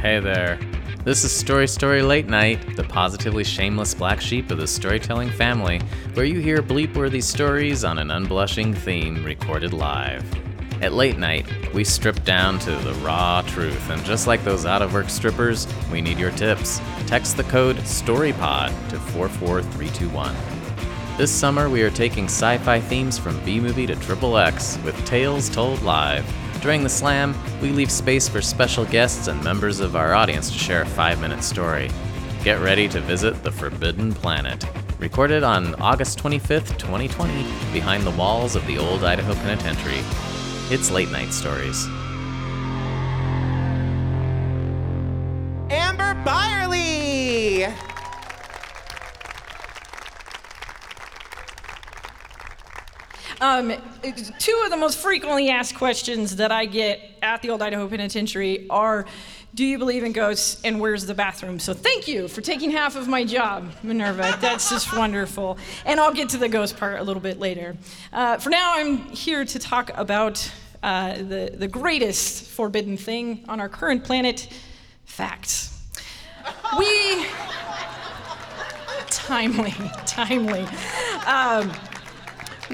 Hey there. This is Story Story Late Night, the positively shameless black sheep of the storytelling family, where you hear bleep worthy stories on an unblushing theme recorded live. At late night, we strip down to the raw truth, and just like those out of work strippers, we need your tips. Text the code STORYPOD to 44321. This summer, we are taking sci fi themes from B movie to Triple X with tales told live. During the slam, we leave space for special guests and members of our audience to share a five minute story. Get ready to visit the Forbidden Planet. Recorded on August 25th, 2020, behind the walls of the old Idaho Penitentiary. It's Late Night Stories. Um, two of the most frequently asked questions that I get at the Old Idaho Penitentiary are Do you believe in ghosts and where's the bathroom? So thank you for taking half of my job, Minerva. That's just wonderful. And I'll get to the ghost part a little bit later. Uh, for now, I'm here to talk about uh, the, the greatest forbidden thing on our current planet facts. We. timely, timely. Um,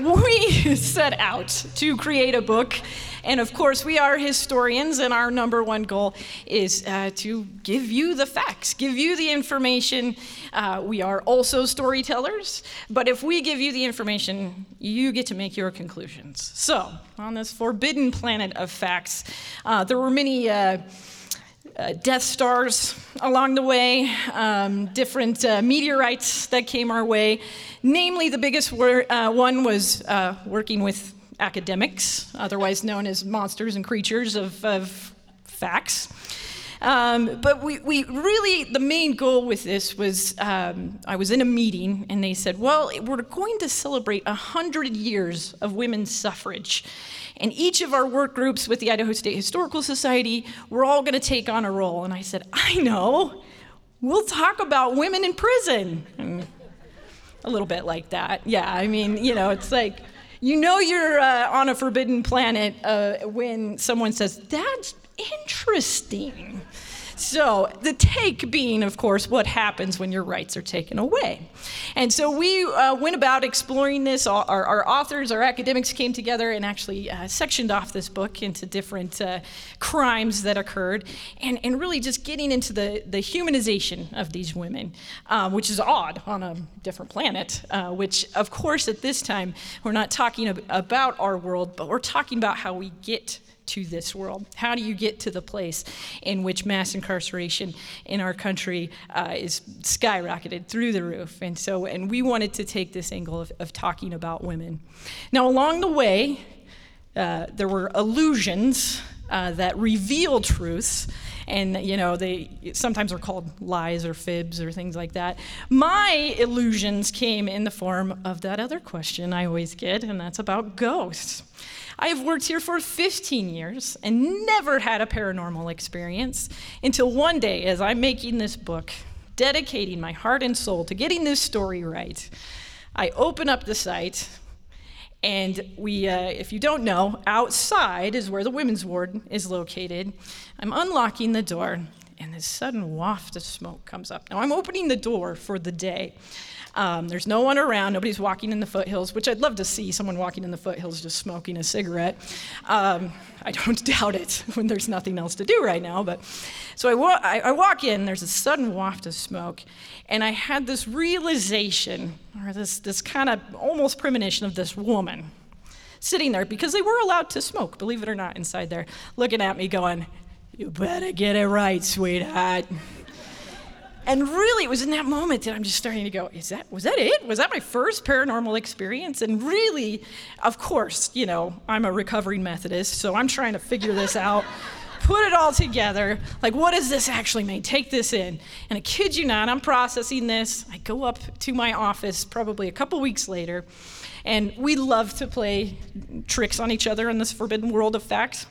we set out to create a book. And of course, we are historians, and our number one goal is uh, to give you the facts, give you the information. Uh, we are also storytellers, but if we give you the information, you get to make your conclusions. So, on this forbidden planet of facts, uh, there were many. Uh, Death Stars along the way, um, different uh, meteorites that came our way. Namely, the biggest wor- uh, one was uh, working with academics, otherwise known as monsters and creatures of, of facts. Um, but we, we really, the main goal with this was um, I was in a meeting and they said, well, we're going to celebrate 100 years of women's suffrage. And each of our work groups with the Idaho State Historical Society, we're all going to take on a role. And I said, I know. We'll talk about women in prison. And a little bit like that. Yeah, I mean, you know, it's like, you know, you're uh, on a forbidden planet uh, when someone says, That's interesting. So, the take being, of course, what happens when your rights are taken away. And so we uh, went about exploring this. Our, our, authors, our academics came together and actually uh, sectioned off this book into different uh, crimes that occurred and, and really just getting into the, the humanization of these women, uh, which is odd on a different planet, uh, which, of course, at this time, we're not talking ab- about our world, but we're talking about how we get to this world? How do you get to the place in which mass incarceration in our country uh, is skyrocketed through the roof? And so, and we wanted to take this angle of, of talking about women. Now, along the way, uh, there were illusions uh, that reveal truths and you know they sometimes are called lies or fibs or things like that my illusions came in the form of that other question i always get and that's about ghosts I have worked here for 15 years and never had a paranormal experience until one day, as I'm making this book, dedicating my heart and soul to getting this story right, I open up the site. And we, uh, if you don't know, outside is where the women's ward is located. I'm unlocking the door, and this sudden waft of smoke comes up. Now, I'm opening the door for the day. Um, there's no one around. Nobody's walking in the foothills, which I'd love to see someone walking in the foothills just smoking a cigarette. Um, I don't doubt it when there's nothing else to do right now. But so I, wa- I, I walk in. There's a sudden waft of smoke, and I had this realization, or this this kind of almost premonition of this woman sitting there because they were allowed to smoke, believe it or not, inside there, looking at me, going, "You better get it right, sweetheart." And really, it was in that moment that I'm just starting to go, is that, was that it? Was that my first paranormal experience? And really, of course, you know, I'm a recovering Methodist, so I'm trying to figure this out, put it all together. Like, what does this actually mean? Take this in. And I kid you not, I'm processing this. I go up to my office probably a couple weeks later, and we love to play tricks on each other in this forbidden world of facts.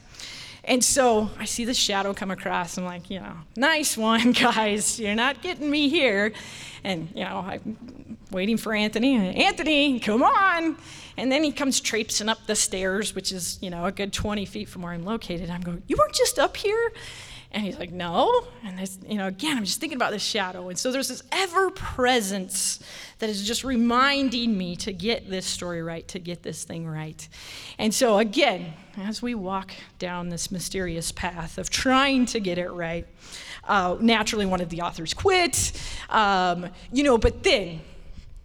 And so I see the shadow come across. I'm like, you know, nice one, guys. You're not getting me here. And, you know, I'm waiting for Anthony. Anthony, come on. And then he comes traipsing up the stairs, which is, you know, a good 20 feet from where I'm located. I'm going, You weren't just up here? And he's like, No. And this, you know, again, I'm just thinking about the shadow. And so there's this ever presence that is just reminding me to get this story right, to get this thing right. And so again, as we walk down this mysterious path of trying to get it right, uh, naturally one of the authors quit. Um, you know, but then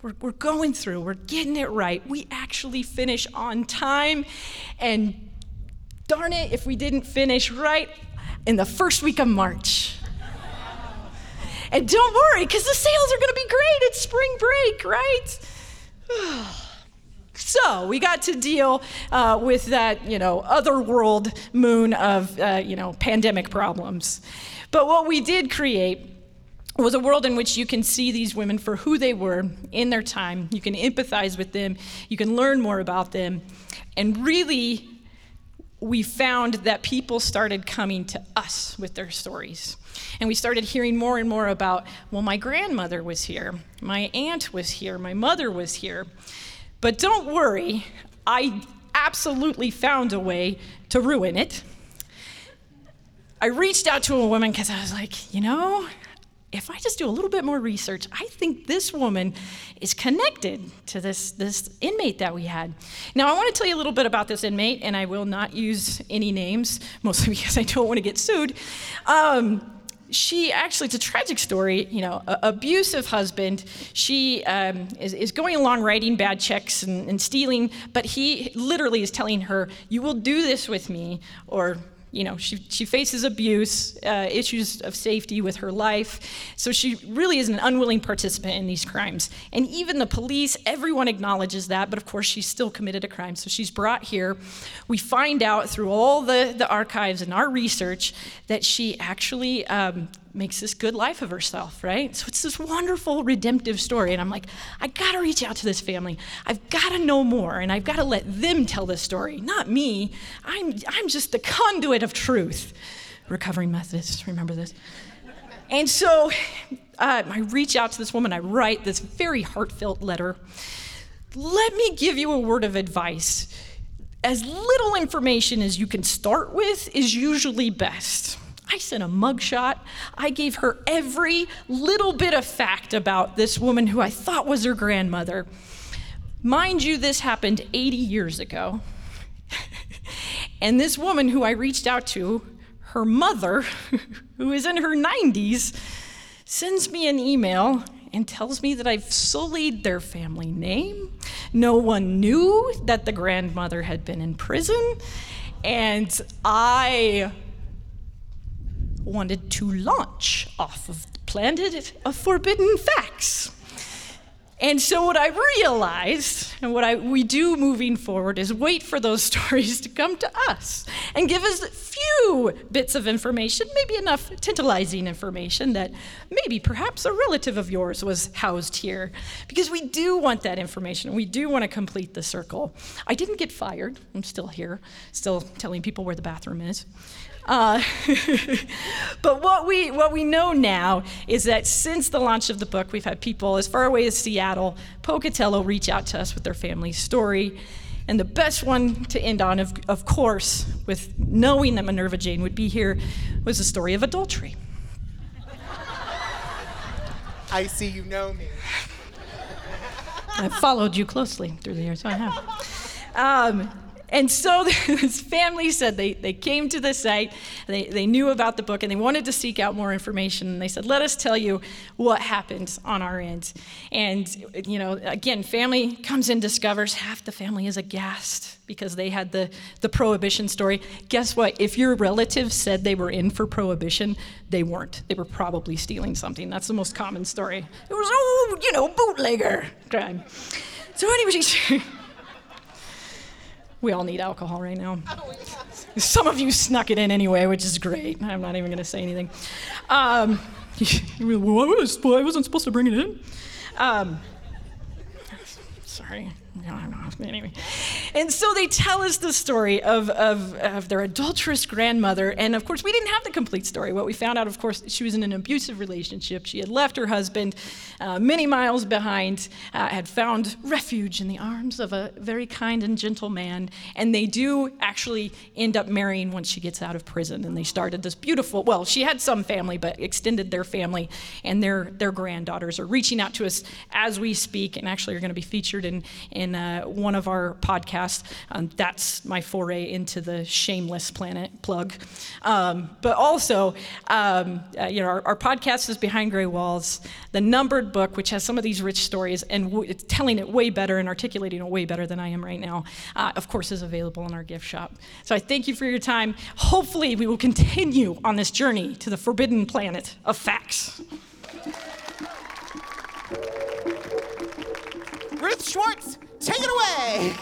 we're, we're going through, we're getting it right. We actually finish on time. And darn it, if we didn't finish right in the first week of March. and don't worry, because the sales are going to be great. It's spring break, right? So we got to deal uh, with that, you know, other world moon of, uh, you know, pandemic problems. But what we did create was a world in which you can see these women for who they were in their time. You can empathize with them. You can learn more about them. And really, we found that people started coming to us with their stories. And we started hearing more and more about, well, my grandmother was here, my aunt was here, my mother was here. But don't worry, I absolutely found a way to ruin it. I reached out to a woman because I was like, you know, if I just do a little bit more research, I think this woman is connected to this, this inmate that we had. Now, I want to tell you a little bit about this inmate, and I will not use any names, mostly because I don't want to get sued. Um, she actually, it's a tragic story, you know, a, abusive husband. She um, is, is, going along writing bad checks and, and stealing, but he literally is telling her, You will do this with me, or you know, she, she faces abuse, uh, issues of safety with her life. So she really is an unwilling participant in these crimes. And even the police, everyone acknowledges that, but of course she's still committed a crime. So she's brought here. We find out through all the, the archives and our research that she actually um, makes this good life of herself, right? So it's this wonderful redemptive story. And I'm like, I gotta reach out to this family. I've gotta know more, and I've gotta let them tell this story, not me. I'm, I'm just the conduit of truth. Recovering Methodists, remember this? And so uh, I reach out to this woman, I write this very heartfelt letter. Let me give you a word of advice. As little information as you can start with is usually best. I sent a mugshot. I gave her every little bit of fact about this woman who I thought was her grandmother. Mind you, this happened 80 years ago. and this woman who I reached out to, her mother, who is in her 90s, sends me an email and tells me that I've sullied their family name. No one knew that the grandmother had been in prison. And I wanted to launch off of the planet of forbidden facts. And so what I realized, and what I, we do moving forward, is wait for those stories to come to us and give us a few bits of information, maybe enough tantalizing information that maybe perhaps a relative of yours was housed here. Because we do want that information. We do want to complete the circle. I didn't get fired. I'm still here, still telling people where the bathroom is. Uh, but what we, what we know now is that since the launch of the book, we've had people as far away as Seattle, Pocatello, reach out to us with their family story. And the best one to end on, of, of course, with knowing that Minerva Jane would be here, was the story of adultery. I see you know me. I've followed you closely through the years, so I have. Um, and so this family said they, they came to the site, they, they knew about the book, and they wanted to seek out more information. And they said, Let us tell you what happened on our end. And, you know, again, family comes and discovers half the family is aghast because they had the, the prohibition story. Guess what? If your relatives said they were in for prohibition, they weren't. They were probably stealing something. That's the most common story. It was, oh, you know, bootlegger crime. So, anyway, We all need alcohol right now. Some of you snuck it in anyway, which is great. I'm not even going to say anything. Um, I wasn't supposed to bring it in. Um, Sorry. Anyway. And so they tell us the story of, of, of, their adulterous grandmother. And of course, we didn't have the complete story. What we found out, of course, she was in an abusive relationship. She had left her husband uh, many miles behind, uh, had found refuge in the arms of a very kind and gentle man. And they do actually end up marrying once she gets out of prison. And they started this beautiful, well, she had some family, but extended their family. And their, their granddaughters are reaching out to us as we speak and actually are going to be featured in, in uh, one of our podcasts. Um, that's my foray into the shameless planet plug. Um, but also, um, uh, you know, our, our, podcast is Behind Gray Walls, the numbered book, which has some of these rich stories and w- telling it way better and articulating it way better than I am right now, uh, of course, is available in our gift shop. So I thank you for your time. Hopefully, we will continue on this journey to the forbidden planet of facts. Ruth Schwartz, take it away.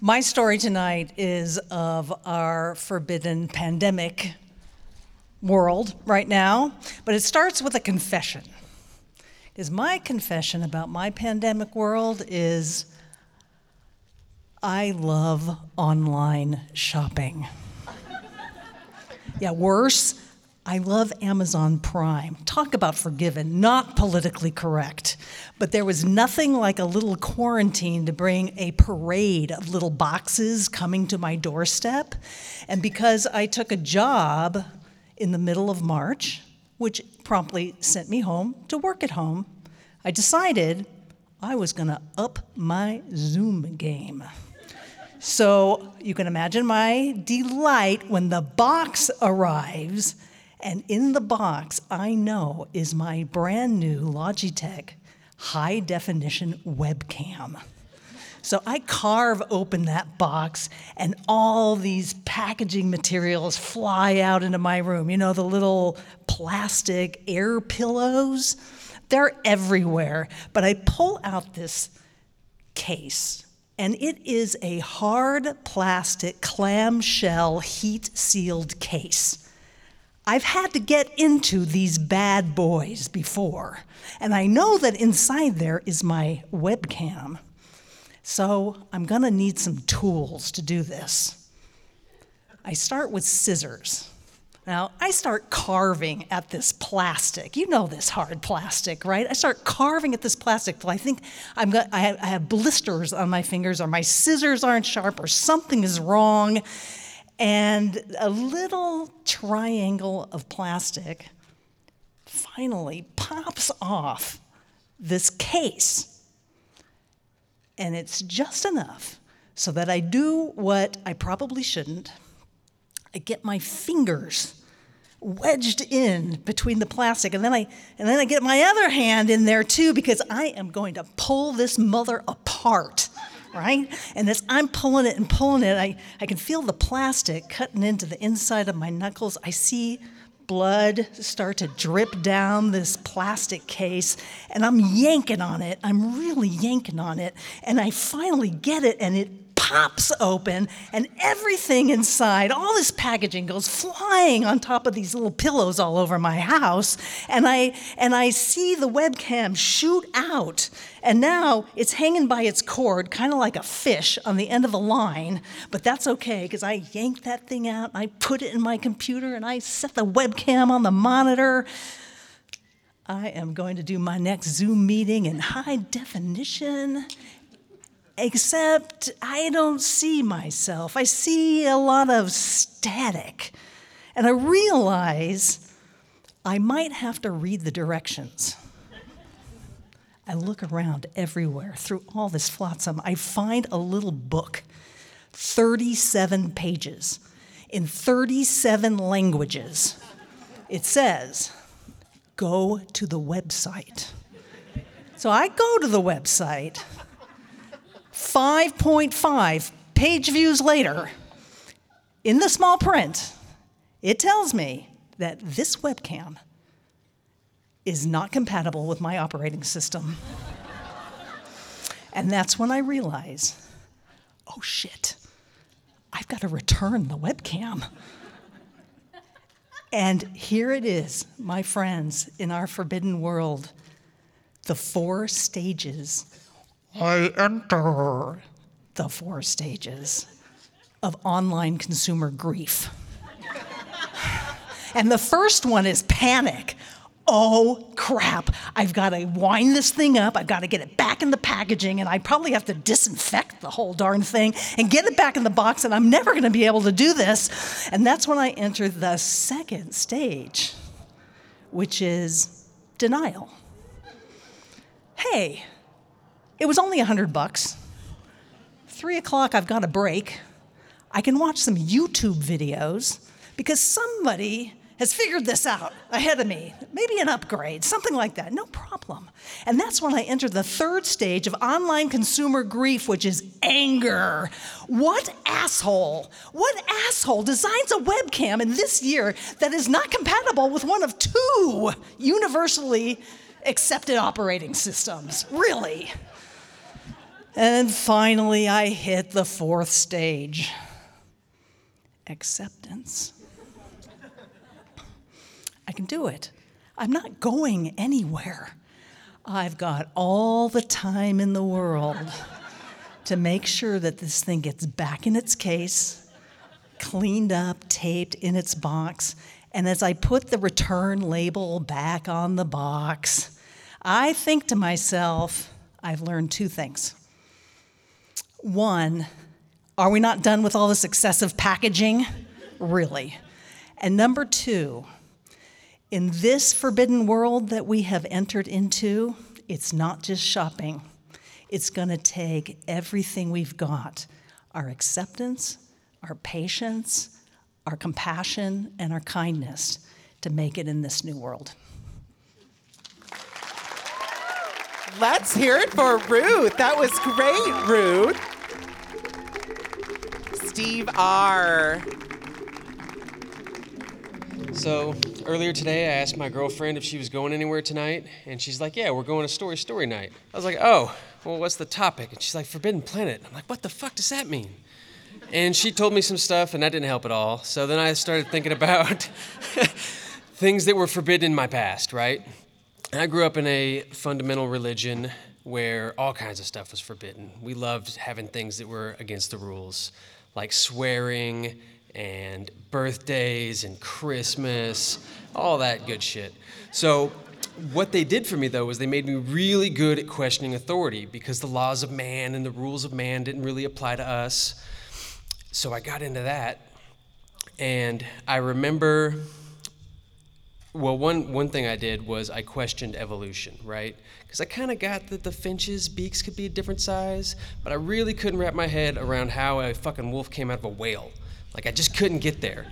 My story tonight is of our forbidden pandemic world right now, but it starts with a confession. Because my confession about my pandemic world is I love online shopping. yeah, worse, I love Amazon Prime. Talk about forgiven, not politically correct. But there was nothing like a little quarantine to bring a parade of little boxes coming to my doorstep. And because I took a job in the middle of March, which promptly sent me home to work at home, I decided I was going to up my Zoom game. So you can imagine my delight when the box arrives and in the box, I know is my brand new Logitech high definition webcam. So I carve open that box, and all these packaging materials fly out into my room. You know, the little plastic air pillows? They're everywhere. But I pull out this case, and it is a hard plastic clamshell heat sealed case. I've had to get into these bad boys before, and I know that inside there is my webcam. So I'm gonna need some tools to do this. I start with scissors. Now, I start carving at this plastic. You know this hard plastic, right? I start carving at this plastic till I think I'm got, I, have, I have blisters on my fingers, or my scissors aren't sharp, or something is wrong and a little triangle of plastic finally pops off this case. And it's just enough so that I do what I probably shouldn't. I get my fingers wedged in between the plastic and then I and then I get my other hand in there too because I am going to pull this mother apart right? And as I'm pulling it and pulling it, I, I can feel the plastic cutting into the inside of my knuckles. I see blood start to drip down this plastic case, and I'm yanking on it. I'm really yanking on it, and I finally get it, and it pops open and everything inside, all this packaging goes flying on top of these little pillows all over my house. And I, and I see the webcam shoot out. And now it's hanging by its cord, kind of like a fish on the end of a line. But that's okay because I yanked that thing out, I put it in my computer, and I set the webcam on the monitor. I am going to do my next Zoom meeting in high definition except I don't see myself. I see a lot of static. And I realize I might have to read the directions. I look around everywhere through all this flotsam. I find a little book, 37 pages, in 37 languages. It says, go to the website. So I go to the website 5.5 page views later, in the small print, it tells me that this webcam is not compatible with my operating system. and that's when I realize oh shit, I've got to return the webcam. And here it is, my friends, in our forbidden world the four stages. I enter the four stages of online consumer grief. and the first one is panic. Oh crap, I've got to wind this thing up. I've got to get it back in the packaging, and I probably have to disinfect the whole darn thing and get it back in the box, and I'm never going to be able to do this. And that's when I enter the second stage, which is denial hey, it was only a hundred bucks. Three o'clock, I've got a break. I can watch some YouTube videos because somebody has figured this out ahead of me. Maybe an upgrade, something like that. No problem. And that's when I enter the third stage of online consumer grief, which is anger. What asshole, what asshole designs a webcam in this year that is not compatible with one of two universally accepted operating systems, really. And finally, I hit the fourth stage acceptance. I can do it. I'm not going anywhere. I've got all the time in the world to make sure that this thing gets back in its case, cleaned up, taped in its box, and as I put the return label back on the box, I think to myself, I've learned two things. One, are we not done with all this excessive packaging? Really. And number two, in this forbidden world that we have entered into, it's not just shopping. It's going to take everything we've got our acceptance, our patience, our compassion, and our kindness to make it in this new world. Let's hear it for Ruth. That was great, Ruth. Steve R. So earlier today, I asked my girlfriend if she was going anywhere tonight, and she's like, "Yeah, we're going to Story Story Night." I was like, "Oh, well, what's the topic?" And she's like, "Forbidden Planet." I'm like, "What the fuck does that mean?" And she told me some stuff, and that didn't help at all. So then I started thinking about things that were forbidden in my past, right? I grew up in a fundamental religion where all kinds of stuff was forbidden. We loved having things that were against the rules, like swearing and birthdays and Christmas, all that good shit. So, what they did for me though was they made me really good at questioning authority because the laws of man and the rules of man didn't really apply to us. So I got into that. And I remember, well, one, one thing I did was I questioned evolution, right? Because I kind of got that the finches' beaks could be a different size, but I really couldn't wrap my head around how a fucking wolf came out of a whale. Like, I just couldn't get there.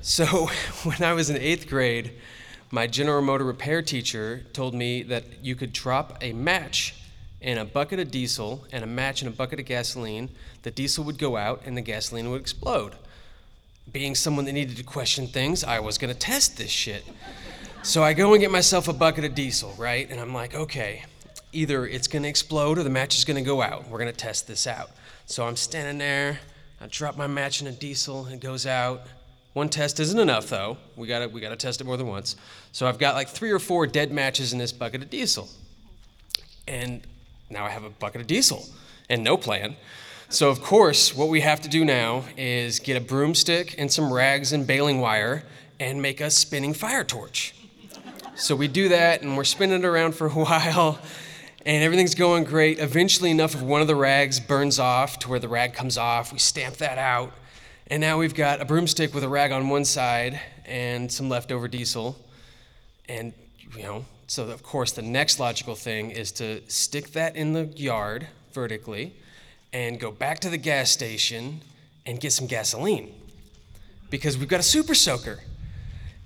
So, when I was in eighth grade, my General Motor repair teacher told me that you could drop a match in a bucket of diesel and a match in a bucket of gasoline, the diesel would go out and the gasoline would explode. Being someone that needed to question things, I was gonna test this shit. So I go and get myself a bucket of diesel, right? And I'm like, okay, either it's gonna explode or the match is gonna go out. We're gonna test this out. So I'm standing there, I drop my match in a diesel, it goes out. One test isn't enough though. We gotta we gotta test it more than once. So I've got like three or four dead matches in this bucket of diesel. And now I have a bucket of diesel and no plan. So, of course, what we have to do now is get a broomstick and some rags and baling wire and make a spinning fire torch. So, we do that and we're spinning it around for a while and everything's going great. Eventually, enough of one of the rags burns off to where the rag comes off. We stamp that out. And now we've got a broomstick with a rag on one side and some leftover diesel. And, you know, so of course the next logical thing is to stick that in the yard vertically and go back to the gas station and get some gasoline because we've got a super soaker.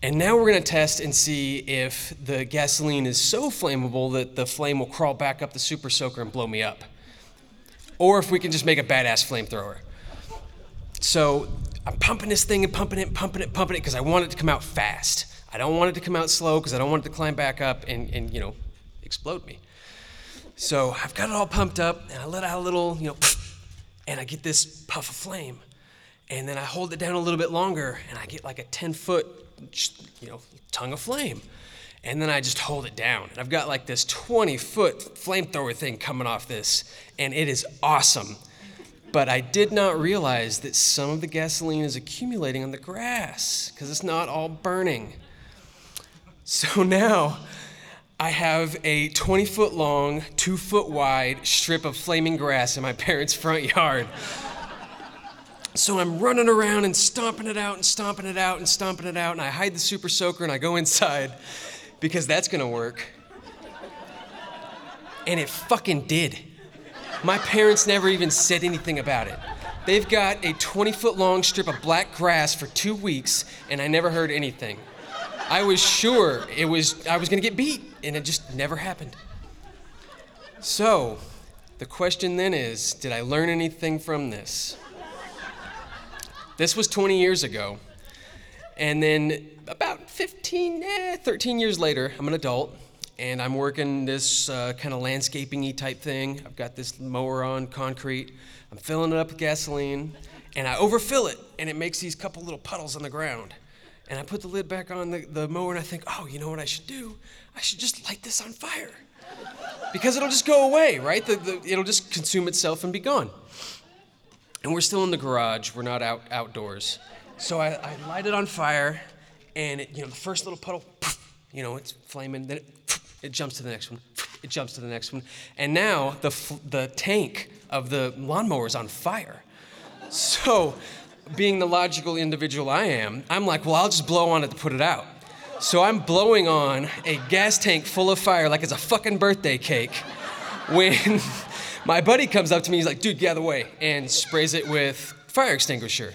And now we're going to test and see if the gasoline is so flammable that the flame will crawl back up the super soaker and blow me up. Or if we can just make a badass flamethrower. So I'm pumping this thing and pumping it, and pumping it, pumping it because I want it to come out fast. I don't want it to come out slow because I don't want it to climb back up and, and, you know, explode me. So I've got it all pumped up and I let out a little, you know, and I get this puff of flame. And then I hold it down a little bit longer and I get like a 10 foot, you know, tongue of flame. And then I just hold it down. And I've got like this 20 foot flamethrower thing coming off this, and it is awesome. But I did not realize that some of the gasoline is accumulating on the grass because it's not all burning. So now I have a 20 foot long, two foot wide strip of flaming grass in my parents' front yard. So I'm running around and stomping it out and stomping it out and stomping it out, and I hide the super soaker and I go inside because that's gonna work. And it fucking did. My parents never even said anything about it. They've got a 20 foot long strip of black grass for two weeks, and I never heard anything. I was sure it was I was gonna get beat, and it just never happened. So, the question then is, did I learn anything from this? This was 20 years ago. And then about 15, eh, 13 years later, I'm an adult and I'm working this uh, kind of landscaping y type thing. I've got this mower on concrete. I'm filling it up with gasoline and I overfill it and it makes these couple little puddles on the ground. And I put the lid back on the, the mower and I think, oh, you know what I should do? I should just light this on fire. Because it'll just go away, right? The, the, it'll just consume itself and be gone. And we're still in the garage, we're not out outdoors. So I, I light it on fire, and it, you know the first little puddle, you know it's flaming. Then it, it jumps to the next one. It jumps to the next one, and now the the tank of the lawnmower is on fire. So, being the logical individual I am, I'm like, well, I'll just blow on it to put it out. So I'm blowing on a gas tank full of fire like it's a fucking birthday cake. When my buddy comes up to me, he's like, dude, get out of the way, and sprays it with fire extinguisher.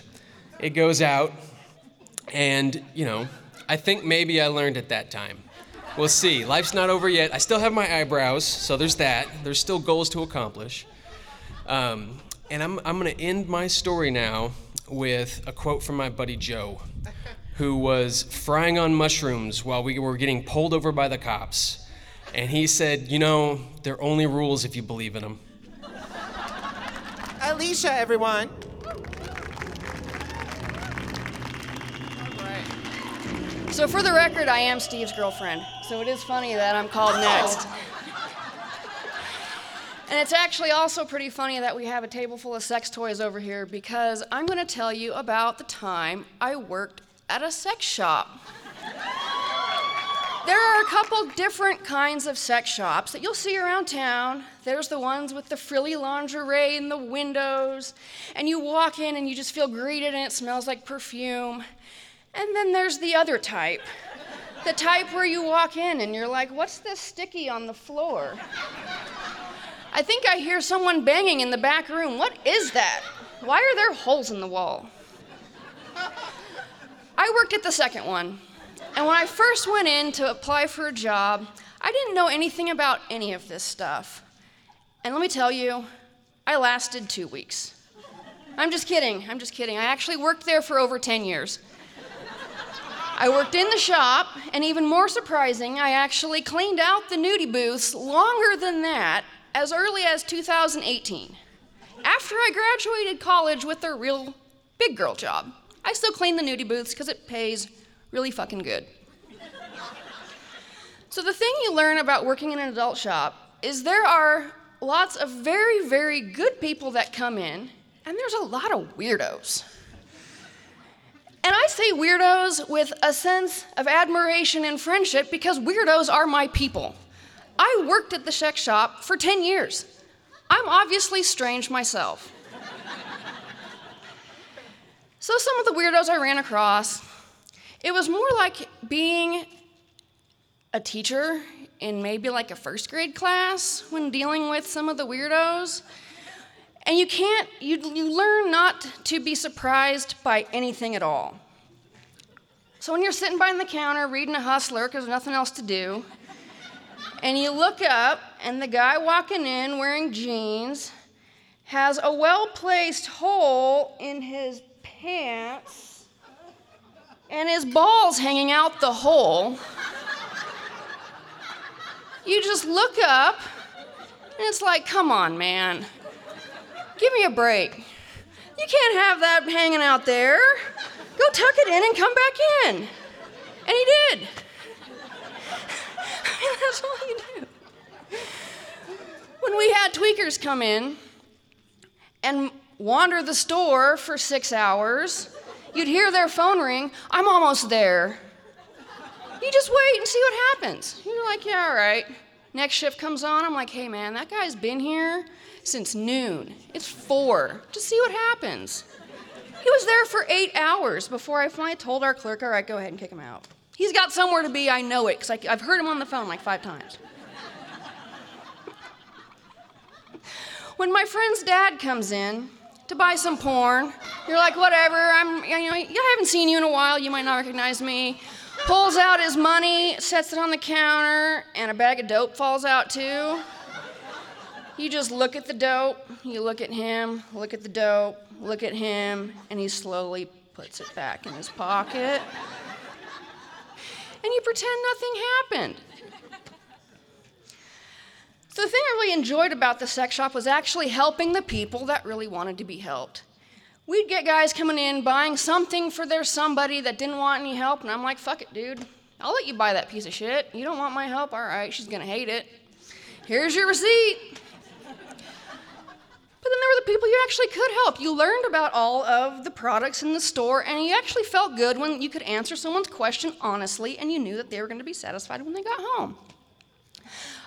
It goes out, and, you know, I think maybe I learned at that time. We'll see. Life's not over yet. I still have my eyebrows, so there's that. There's still goals to accomplish. Um, and I'm, I'm going to end my story now with a quote from my buddy Joe, who was frying on mushrooms while we were getting pulled over by the cops. And he said, You know, there are only rules if you believe in them. Alicia, everyone. So, for the record, I am Steve's girlfriend. So, it is funny that I'm called oh. next. And it's actually also pretty funny that we have a table full of sex toys over here because I'm going to tell you about the time I worked at a sex shop. There are a couple different kinds of sex shops that you'll see around town. There's the ones with the frilly lingerie in the windows, and you walk in and you just feel greeted and it smells like perfume. And then there's the other type the type where you walk in and you're like, what's this sticky on the floor? I think I hear someone banging in the back room. What is that? Why are there holes in the wall? The second one. And when I first went in to apply for a job, I didn't know anything about any of this stuff. And let me tell you, I lasted two weeks. I'm just kidding, I'm just kidding. I actually worked there for over 10 years. I worked in the shop, and even more surprising, I actually cleaned out the nudie booths longer than that, as early as 2018. After I graduated college with a real big girl job, I still clean the nudie booths because it pays really fucking good. So, the thing you learn about working in an adult shop is there are lots of very, very good people that come in, and there's a lot of weirdos. And I say weirdos with a sense of admiration and friendship because weirdos are my people. I worked at the sex shop for 10 years. I'm obviously strange myself. So, some of the weirdos I ran across, it was more like being a teacher in maybe like a first grade class when dealing with some of the weirdos. And you can't, you, you learn not to be surprised by anything at all. So when you're sitting behind the counter reading a hustler because there's nothing else to do, and you look up, and the guy walking in wearing jeans has a well placed hole in his pants and his balls hanging out the hole. You just look up, and it's like, come on, man. Give me a break. You can't have that hanging out there. Go tuck it in and come back in. And he did. I mean, that's all you do. When we had tweakers come in and wander the store for six hours, you'd hear their phone ring. I'm almost there. You just wait and see what happens. You're like, yeah, all right. Next shift comes on. I'm like, hey, man, that guy's been here since noon. It's four. Just see what happens. He was there for eight hours before I finally told our clerk, all right, go ahead and kick him out. He's got somewhere to be, I know it, because I've heard him on the phone like five times. when my friend's dad comes in to buy some porn, you're like, whatever, I'm, you know, I haven't seen you in a while, you might not recognize me. Pulls out his money, sets it on the counter, and a bag of dope falls out too. You just look at the dope, you look at him, look at the dope, look at him, and he slowly puts it back in his pocket. And you pretend nothing happened. The thing I really enjoyed about the sex shop was actually helping the people that really wanted to be helped. We'd get guys coming in buying something for their somebody that didn't want any help, and I'm like, fuck it, dude. I'll let you buy that piece of shit. You don't want my help? All right, she's gonna hate it. Here's your receipt. But then there were the people you actually could help. You learned about all of the products in the store, and you actually felt good when you could answer someone's question honestly and you knew that they were going to be satisfied when they got home.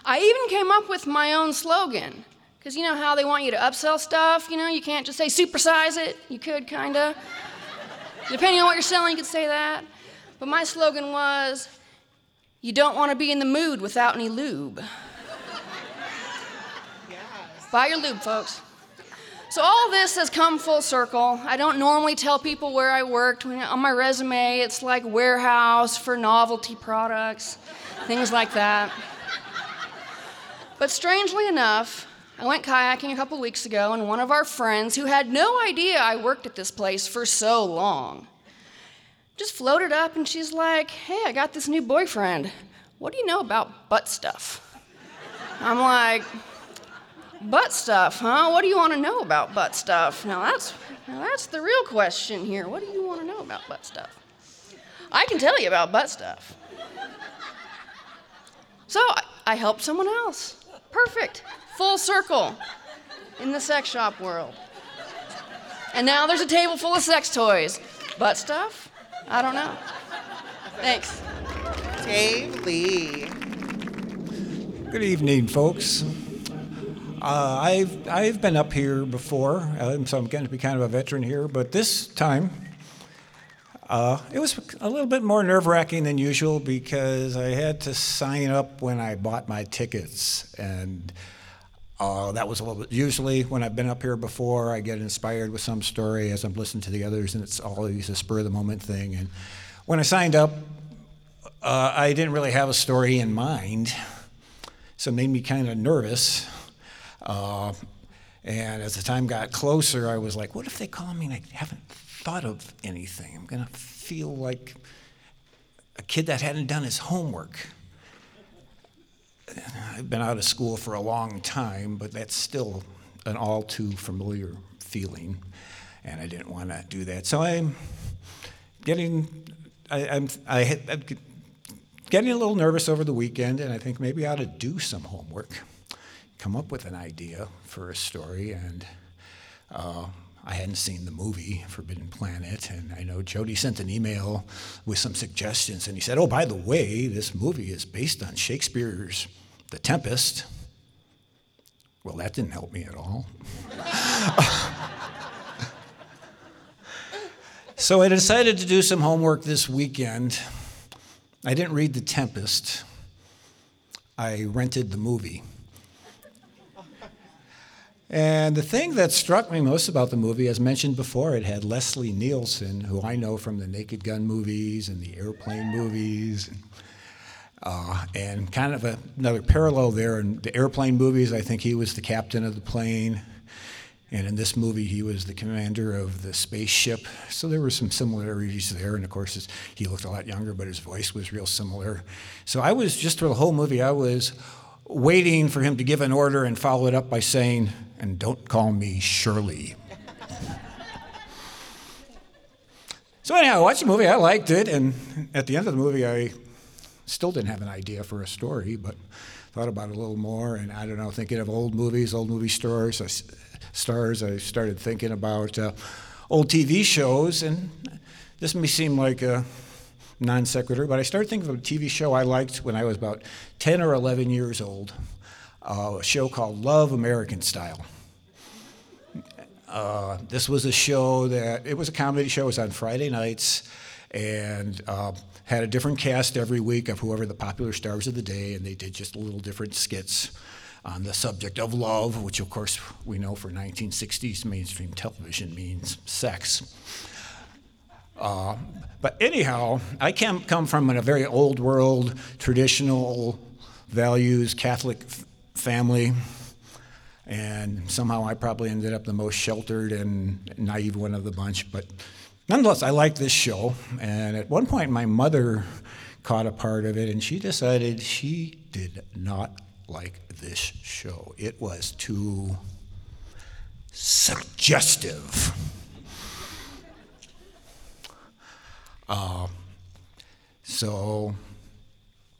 I even came up with my own slogan. Because you know how they want you to upsell stuff? You know, you can't just say supersize it. You could, kind of. Depending on what you're selling, you could say that. But my slogan was you don't want to be in the mood without any lube. Yes. Buy your lube, folks. So all this has come full circle. I don't normally tell people where I worked. On my resume, it's like warehouse for novelty products, things like that. But strangely enough, I went kayaking a couple weeks ago, and one of our friends, who had no idea I worked at this place for so long, just floated up and she's like, Hey, I got this new boyfriend. What do you know about butt stuff? I'm like, Butt stuff, huh? What do you want to know about butt stuff? Now that's, now that's the real question here. What do you want to know about butt stuff? I can tell you about butt stuff. So I, I helped someone else. Perfect. Full circle in the sex shop world. And now there's a table full of sex toys. Butt stuff? I don't know. Thanks. Dave Lee. Good evening, folks. Uh, I've I've been up here before, uh, so I'm going to be kind of a veteran here. But this time, uh, it was a little bit more nerve-wracking than usual because I had to sign up when I bought my tickets, and uh, that was a little bit. Usually, when I've been up here before, I get inspired with some story as I'm listening to the others, and it's always a spur-of-the-moment thing. And when I signed up, uh, I didn't really have a story in mind, so it made me kind of nervous. Uh, and as the time got closer, I was like, what if they call me and I haven't thought of anything? I'm going to feel like a kid that hadn't done his homework. I've been out of school for a long time, but that's still an all too familiar feeling, and I didn't want to do that. So I'm getting, I, I'm, I, I'm getting a little nervous over the weekend, and I think maybe I ought to do some homework come up with an idea for a story, and uh, I hadn't seen the movie Forbidden Planet, and I know Jody sent an email with some suggestions, and he said, "Oh, by the way, this movie is based on Shakespeare's The Tempest." Well, that didn't help me at all. so I decided to do some homework this weekend. I didn't read The Tempest. I rented the movie. And the thing that struck me most about the movie, as mentioned before, it had Leslie Nielsen, who I know from the Naked Gun movies and the airplane movies. Uh, and kind of a, another parallel there in the airplane movies, I think he was the captain of the plane. And in this movie, he was the commander of the spaceship. So there were some similarities there. And of course, he looked a lot younger, but his voice was real similar. So I was, just for the whole movie, I was waiting for him to give an order and follow it up by saying, and don't call me Shirley. So anyhow, I watched the movie. I liked it, and at the end of the movie, I still didn't have an idea for a story, but thought about it a little more. And I don't know, thinking of old movies, old movie stars, I, stars. I started thinking about uh, old TV shows, and this may seem like a non sequitur, but I started thinking of a TV show I liked when I was about 10 or 11 years old. Uh, a show called Love American Style. Uh, this was a show that it was a comedy show. It was on Friday nights, and uh, had a different cast every week of whoever the popular stars of the day, and they did just a little different skits on the subject of love, which of course we know for 1960s mainstream television means sex. Uh, but anyhow, I come from a very old world, traditional values, Catholic f- family. And somehow I probably ended up the most sheltered and naive one of the bunch. But nonetheless, I liked this show. And at one point, my mother caught a part of it, and she decided she did not like this show. It was too suggestive. Uh, so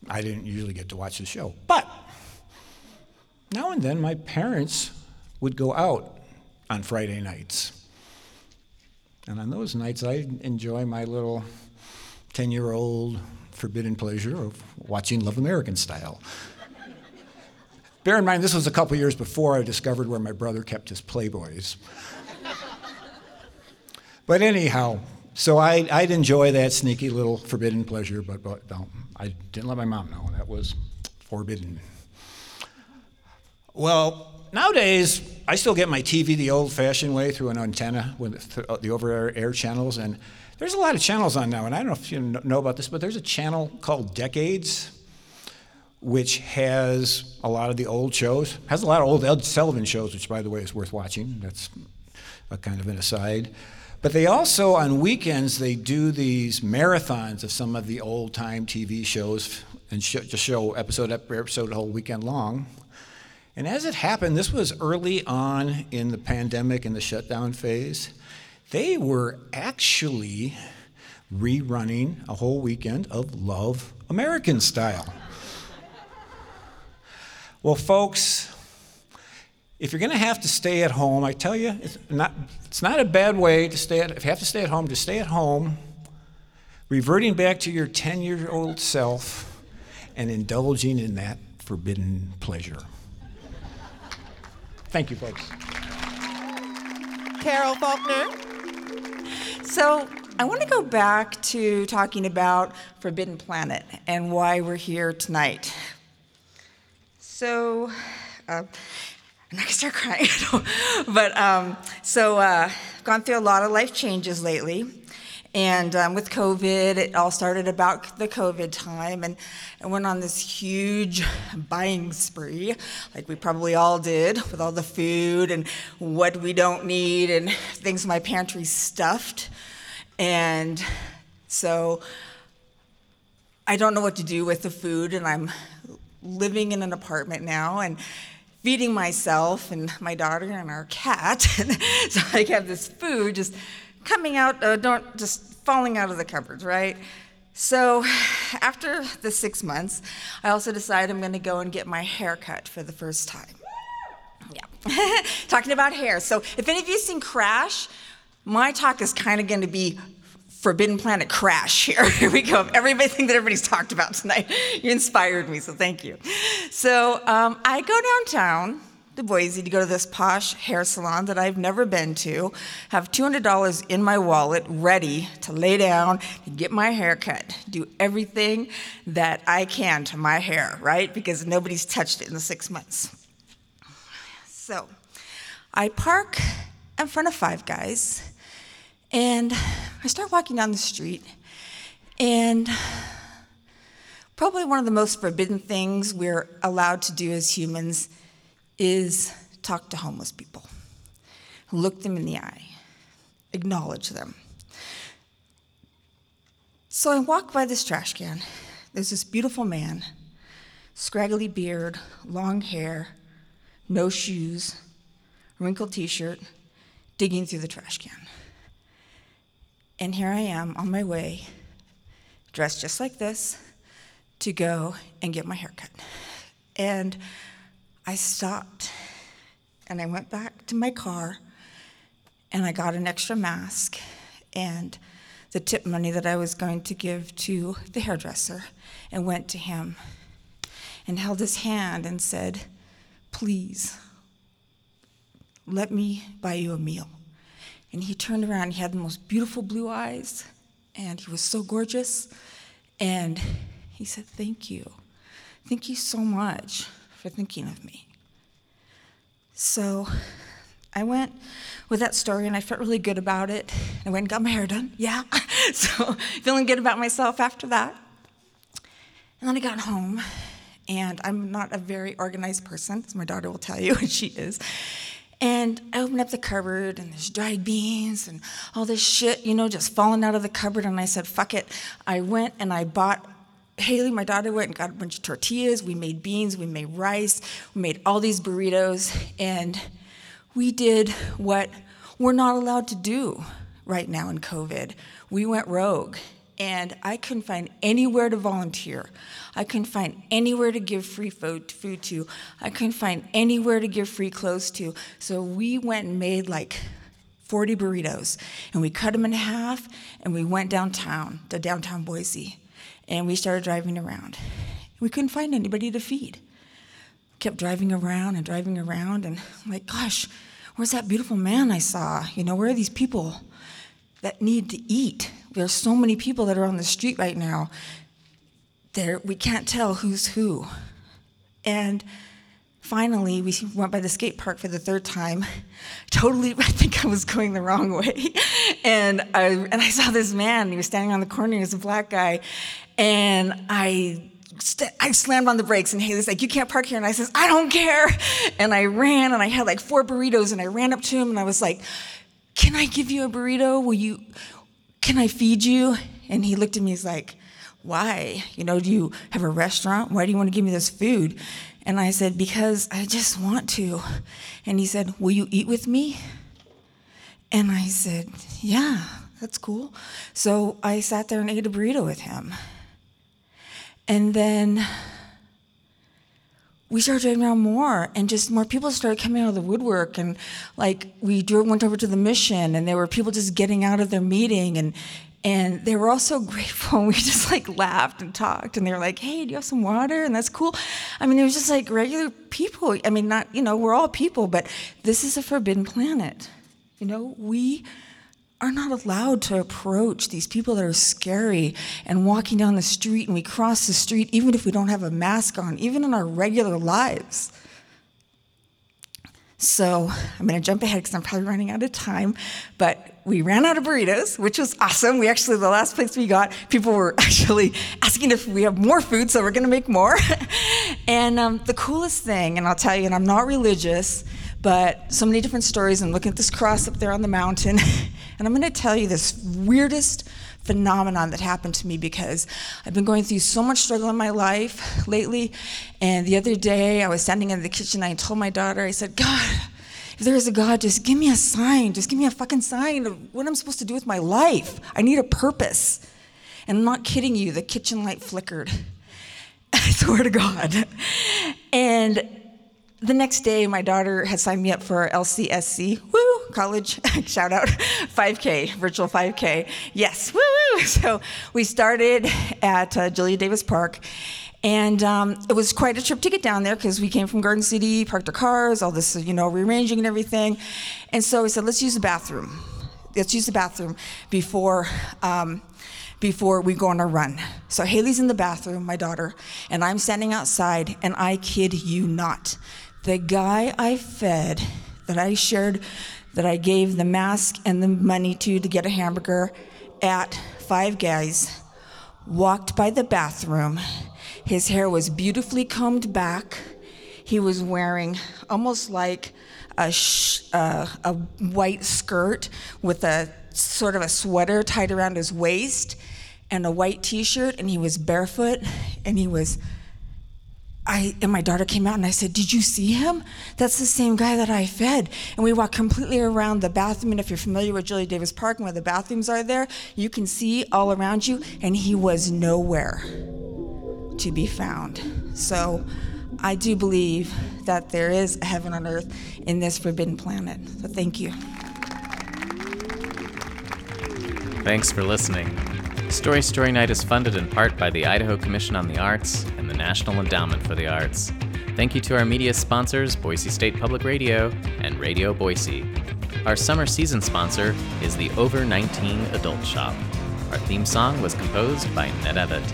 I didn't usually get to watch the show. But now and then my parents would go out on Friday nights. And on those nights, I enjoy my little 10 year old forbidden pleasure of watching Love American Style. Bear in mind, this was a couple years before I discovered where my brother kept his Playboys. but anyhow, so I, I'd enjoy that sneaky little forbidden pleasure, but, but I didn't let my mom know. That was forbidden. Well, nowadays, I still get my TV the old fashioned way through an antenna with the over air channels. And there's a lot of channels on now. And I don't know if you know about this, but there's a channel called Decades, which has a lot of the old shows, has a lot of old Ed Sullivan shows, which, by the way, is worth watching. That's a kind of an aside. But they also, on weekends, they do these marathons of some of the old time TV shows and sh- just show episode after episode, a whole weekend long. And as it happened, this was early on in the pandemic and the shutdown phase. They were actually rerunning a whole weekend of Love American Style. well, folks, if you're going to have to stay at home, I tell you, it's not, it's not a bad way to stay at, if you have to stay at home, to stay at home, reverting back to your 10 year old self and indulging in that forbidden pleasure. Thank you, folks. Carol Faulkner. So, I want to go back to talking about Forbidden Planet and why we're here tonight. So, uh, I'm gonna start crying, but um, so uh, I've gone through a lot of life changes lately. And um, with COVID, it all started about the COVID time, and I went on this huge buying spree, like we probably all did, with all the food and what we don't need and things my pantry stuffed. And so I don't know what to do with the food, and I'm living in an apartment now, and feeding myself and my daughter and our cat. so I have this food just coming out, uh, don't just falling out of the cupboards, right? So after the six months, I also decided I'm going to go and get my hair cut for the first time. Yeah, talking about hair. So if any of you seen Crash, my talk is kind of going to be Forbidden Planet Crash here. Here we go. Everything that everybody's talked about tonight. You inspired me, so thank you. So um, I go downtown to Boise to go to this posh hair salon that I've never been to, have $200 in my wallet ready to lay down and get my hair cut, do everything that I can to my hair, right? Because nobody's touched it in the six months. So I park in front of Five Guys and I start walking down the street and probably one of the most forbidden things we're allowed to do as humans is talk to homeless people, look them in the eye, acknowledge them. So I walk by this trash can. There's this beautiful man, scraggly beard, long hair, no shoes, wrinkled t shirt, digging through the trash can. And here I am on my way, dressed just like this, to go and get my hair cut. And I stopped and I went back to my car and I got an extra mask and the tip money that I was going to give to the hairdresser and went to him and held his hand and said, Please, let me buy you a meal. And he turned around, he had the most beautiful blue eyes, and he was so gorgeous. And he said, Thank you. Thank you so much for thinking of me. So I went with that story and I felt really good about it. I went and got my hair done, yeah. so feeling good about myself after that. And then I got home, and I'm not a very organized person, as my daughter will tell you, and she is. And I opened up the cupboard, and there's dried beans and all this shit, you know, just falling out of the cupboard. And I said, fuck it. I went and I bought Haley, my daughter, went and got a bunch of tortillas. We made beans, we made rice, we made all these burritos, and we did what we're not allowed to do right now in COVID. We went rogue, and I couldn't find anywhere to volunteer. I couldn't find anywhere to give free food, to. I couldn't find anywhere to give free clothes to. So we went and made like 40 burritos, and we cut them in half, and we went downtown to downtown Boise and we started driving around. We couldn't find anybody to feed. Kept driving around and driving around, and I'm like, gosh, where's that beautiful man I saw? You know, where are these people that need to eat? There's so many people that are on the street right now. There, we can't tell who's who. And finally, we went by the skate park for the third time. Totally, I think I was going the wrong way. And I, and I saw this man, he was standing on the corner, he was a black guy. And I I slammed on the brakes and Haley's like, you can't park here. And I says, I don't care. And I ran and I had like four burritos and I ran up to him and I was like, can I give you a burrito? Will you, can I feed you? And he looked at me, he's like, why? You know, do you have a restaurant? Why do you want to give me this food? And I said, because I just want to. And he said, will you eat with me? And I said, yeah, that's cool. So I sat there and ate a burrito with him. And then we started driving around more, and just more people started coming out of the woodwork. And like we went over to the mission, and there were people just getting out of their meeting, and and they were all so grateful. And we just like laughed and talked, and they were like, "Hey, do you have some water?" And that's cool. I mean, it was just like regular people. I mean, not you know, we're all people, but this is a forbidden planet. You know, we are not allowed to approach these people that are scary and walking down the street and we cross the street even if we don't have a mask on, even in our regular lives. So I'm going to jump ahead because I'm probably running out of time. But we ran out of burritos, which was awesome. We actually, the last place we got, people were actually asking if we have more food, so we're going to make more. and um, the coolest thing, and I'll tell you, and I'm not religious, but so many different stories. I'm looking at this cross up there on the mountain, and I'm going to tell you this weirdest phenomenon that happened to me because I've been going through so much struggle in my life lately. And the other day, I was standing in the kitchen. I told my daughter, I said, God, if there is a God, just give me a sign. Just give me a fucking sign of what I'm supposed to do with my life. I need a purpose. And I'm not kidding you, the kitchen light flickered. I swear to God. And the next day, my daughter had signed me up for LCSC, woo, college, shout out, 5K, virtual 5K. Yes, woo, woo. So we started at uh, Julia Davis Park. And um, it was quite a trip to get down there because we came from Garden City, parked our cars, all this, you know, rearranging and everything. And so we said, let's use the bathroom. Let's use the bathroom before um, before we go on a run. So Haley's in the bathroom, my daughter, and I'm standing outside, and I kid you not. The guy I fed, that I shared, that I gave the mask and the money to to get a hamburger at Five Guys, walked by the bathroom. His hair was beautifully combed back. He was wearing almost like a, sh- uh, a white skirt with a sort of a sweater tied around his waist and a white t shirt, and he was barefoot and he was I and my daughter came out and I said, "Did you see him? That's the same guy that I fed." And we walked completely around the bathroom. And if you're familiar with Julia Davis Park and where the bathrooms are there, you can see all around you. And he was nowhere to be found. So, I do believe that there is a heaven on earth in this forbidden planet. So, thank you. Thanks for listening. Story Story Night is funded in part by the Idaho Commission on the Arts and the National Endowment for the Arts. Thank you to our media sponsors, Boise State Public Radio and Radio Boise. Our summer season sponsor is the Over 19 Adult Shop. Our theme song was composed by Ned Evett.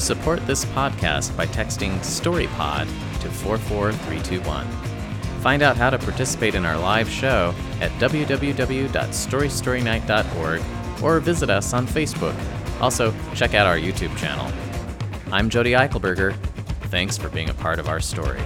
Support this podcast by texting StoryPod to 44321. Find out how to participate in our live show at www.storystorynight.org or visit us on Facebook. Also, check out our YouTube channel. I'm Jody Eichelberger. Thanks for being a part of our story.